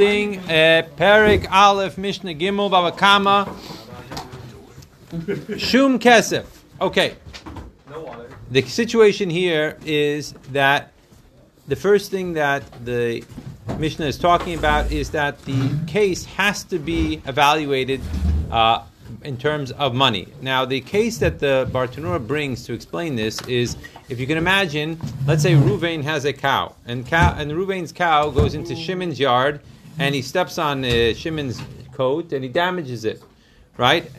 something. Uh, Perik Aleph Mishnah Gimel Bava Kama. Shum Kesef. Okay. The situation here is that the first thing that the Mishnah is talking about is that the case has to be evaluated uh, in terms of money. Now, the case that the Bartanura brings to explain this is if you can imagine, let's say Ruvain has a cow, and, cow, and Ruvain's cow goes into Shimon's yard, and he steps on uh, Shimon's coat and he damages it, right?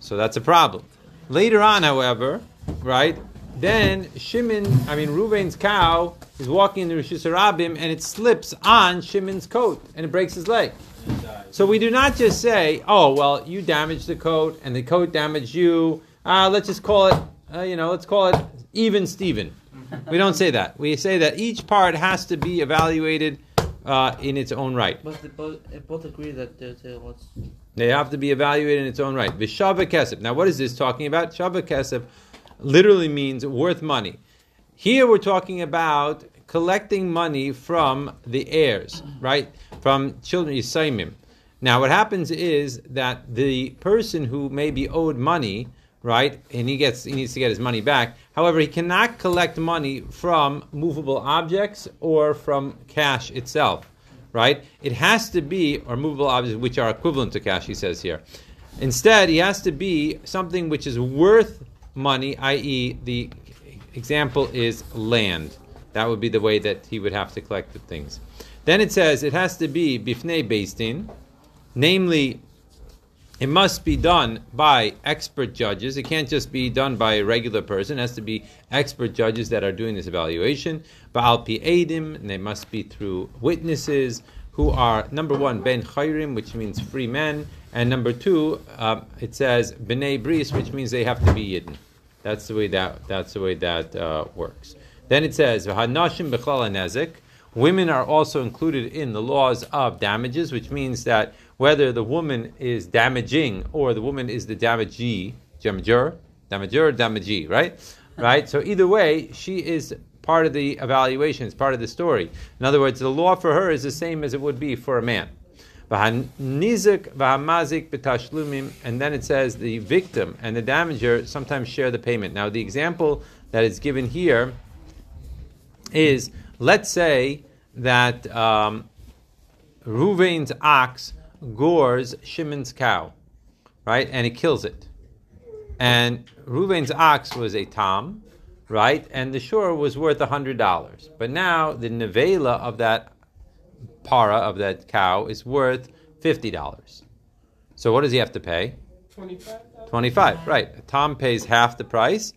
So that's a problem. Later on, however, right, then Shimon, I mean Ruvain's cow, is walking in the Rosh Hashanah and it slips on Shimon's coat and it breaks his leg. So we do not just say, "Oh, well, you damaged the coat and the coat damaged you." Uh, let's just call it, uh, you know, let's call it even Steven. We don't say that. We say that each part has to be evaluated uh, in its own right. But they both, they both agree that there's a what's They have to be evaluated in its own right. Vishava kesef. Now, what is this talking about? Shava kesef literally means worth money. Here we're talking about collecting money from the heirs, right? From children, Yisaimim. Now, what happens is that the person who may be owed money, right, and he gets he needs to get his money back. However, he cannot collect money from movable objects or from cash itself, right? It has to be or movable objects which are equivalent to cash. He says here. Instead, he has to be something which is worth money, i.e., the example is land. That would be the way that he would have to collect the things. Then it says it has to be bifnei beis din, namely, it must be done by expert judges. It can't just be done by a regular person. It has to be expert judges that are doing this evaluation. Ba'al pi edim, and they must be through witnesses who are number one ben chayrim, which means free men, and number two, uh, it says bnei bris, which means they have to be yidden. That's the way that that's the way that uh, works. Then it says v'hanashim b'chlal. Women are also included in the laws of damages, which means that whether the woman is damaging or the woman is the damagee, damager, damager, damagee, right? Right? So either way, she is part of the evaluation, it's part of the story. In other words, the law for her is the same as it would be for a man. Nizik v'hamazik b'tashlumim, and then it says the victim and the damager sometimes share the payment. Now, the example that is given here is, let's say that um, Ruvain's ox gores Shimon's cow, right, and he kills it. And Ruvain's ox was a tom, right, and the shore was worth hundred dollars. But now the nevela of that para of that cow is worth fifty dollars. So what does he have to pay? Twenty-five. Twenty-five, right? Tom pays half the price,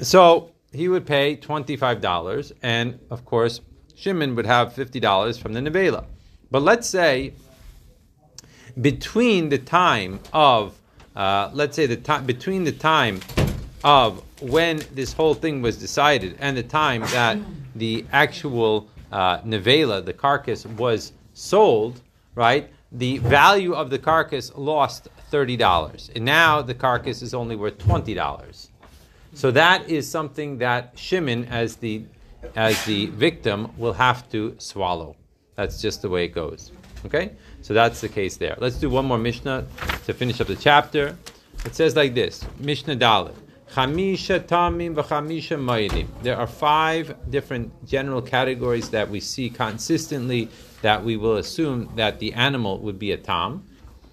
so he would pay twenty-five dollars, and of course Shimon would have fifty dollars from the nevela. But let's say between the time of, uh, let's say the time between the time of when this whole thing was decided and the time that the actual uh, the carcass, was sold, right? The value of the carcass lost thirty dollars, and now the carcass is only worth twenty dollars. So that is something that Shimon, as the as the victim, will have to swallow. That's just the way it goes. Okay, so that's the case there. Let's do one more Mishnah to finish up the chapter. It says like this: Mishnah Dalit. Chamisha tamim v'chamisha ma'idim. There are five different general categories that we see consistently that we will assume that the animal would be a tam,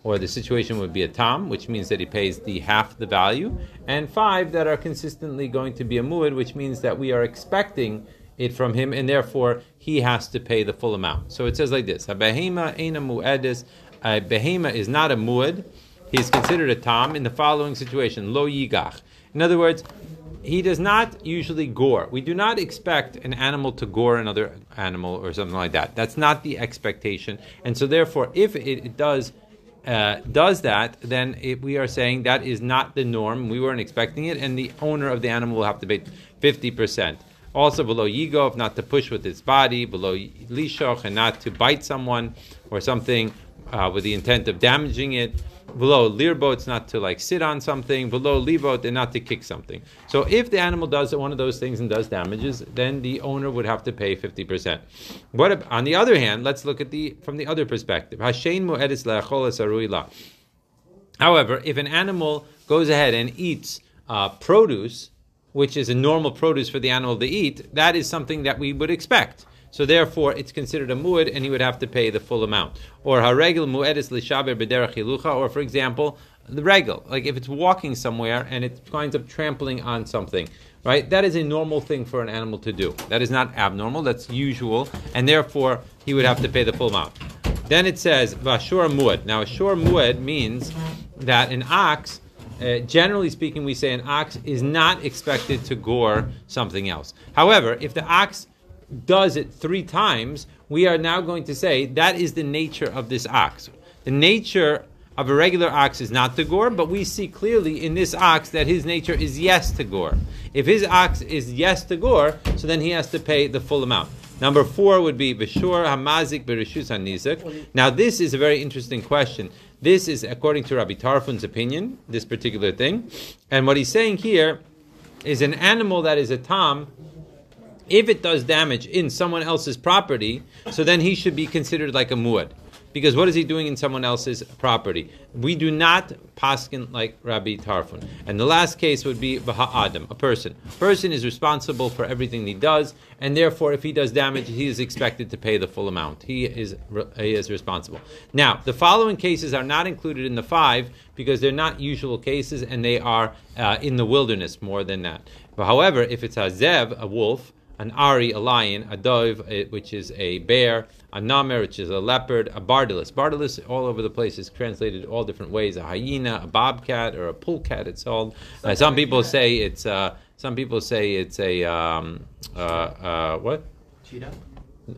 or the situation would be a tam, which means that he pays the half the value, and five that are consistently going to be a muad, which means that we are expecting it from him, and therefore he has to pay the full amount. So it says like this: A behema ena mu'edis. A behema is not a muad. He is considered a tam in the following situation: lo yigach. In other words, he does not usually gore. We do not expect an animal to gore another animal or something like that. That's not the expectation, and so therefore, if it, does. Uh, does that, then it, we are saying that is not the norm. We weren't expecting it, and the owner of the animal will have to pay fifty percent. Also below yigov, not to push with its body, below lishoch, and not to bite someone or something uh, with the intent of damaging it. below lirbo, not to like sit on something. Below libo, they're not to kick something. So if the animal does one of those things and does damages, then the owner would have to pay fifty percent. What ab- on the other hand? Let's look at the from the other perspective. Mu'edis. However, if an animal goes ahead and eats uh, produce, which is a normal produce for the animal to eat, that is something that we would expect. So therefore, it's considered a muad, and he would have to pay the full amount. Or haregel muedis lishaber bederach hilucha, or for example, the regel, like if it's walking somewhere and it winds up trampling on something, right? That is a normal thing for an animal to do. That is not abnormal. That's usual, and therefore he would have to pay the full amount. Then it says vashur muad. Now, a shur muad means that an ox. Uh, generally speaking, we say an ox is not expected to gore something else. However, if the ox does it three times, we are now going to say that is the nature of this ox. The nature of a regular ox is not to gore, but we see clearly in this ox that his nature is yes to gore. If his ox is yes to gore, so then he has to pay the full amount. Number four would be Vishur Hamazik Bereshus Hanizak. Now, this is a very interesting question. This is according to Rabbi Tarfon's opinion, this particular thing. And what he's saying here is an animal that is a tam if it does damage in someone else's property, so then he should be considered like a muad. Because what is he doing in someone else's property? We do not paskin like Rabbi Tarfon. And the last case would be Adam, a person. A person is responsible for everything he does, and therefore, if he does damage, he is expected to pay the full amount. He is he is responsible. Now, the following cases are not included in the five because they're not usual cases, and they are uh, in the wilderness more than that. But however, if it's a zev, a wolf, an ari, a lion, a dov, eh, which is a bear, a namer, which is a leopard, a bardalus. Bardalus all over the place is translated all different ways. A hyena, a bobcat, or a polecat. It's all. Uh, some people say it's. Uh, some people say it's a um, uh, uh, what? Cheetah.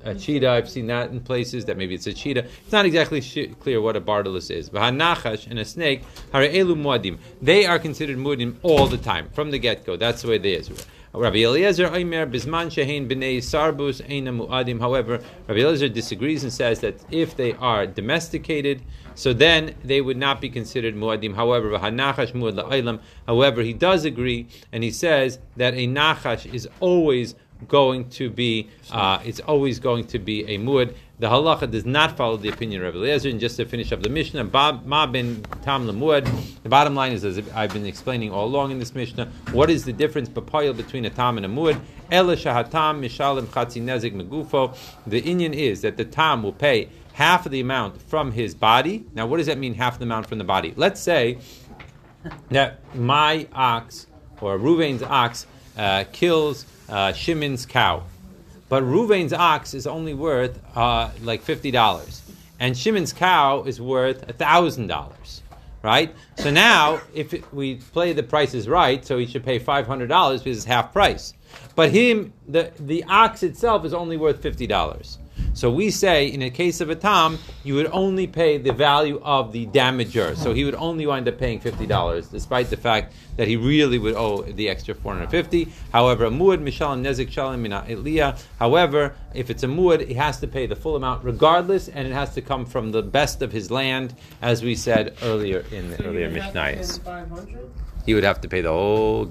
A cheetah. I've seen that in places that maybe it's a cheetah. It's not exactly sh- clear what a bardalus is. But hanachash and a snake, elu muadim. They are considered muadim all the time from the get go. That's the way they is. Rabbi Eliezer Omer Bisman Shehin B'nei Sarbus Eina Muadim. However, Rabbi Eliezer disagrees and says that if they are domesticated, so then they would not be considered muadim. However, Hanachash muad la'olam. However, he does agree, and he says that a nachash is always going to be uh, it's always going to be a muad. The halacha does not follow the opinion of Rabbi Eliezer. And just to finish up the Mishnah, Ma ben tam lemuad. The bottom line is, as I've been explaining all along in this Mishnah, what is the difference between a tam and a muad? Ela shahatam mishalim chatzi nezik megufo. The Inyan is that the tam will pay half of the amount from his body. Now, what does that mean? Half of the amount from the body. Let's say that my ox or Ruvain's ox uh, kills uh, Shimon's cow. But Ruvain's ox is only worth uh, like fifty dollars, and Shimon's cow is worth thousand dollars, right? So now, if it, we play the prices right, so he should pay five hundred dollars because it's half price. But him, the the ox itself is only worth fifty dollars. So we say, in a case of a tam, you would only pay the value of the damager. So he would only wind up paying fifty dollars, despite the fact that he really would owe the extra four hundred fifty. However, a muad mishalim nezik shalim min ha'aliyah. However, if it's a muad, he has to pay the full amount regardless, and it has to come from the best of his land, as we said earlier in the So earlier you would have to pay mishnayos. He would have to pay the whole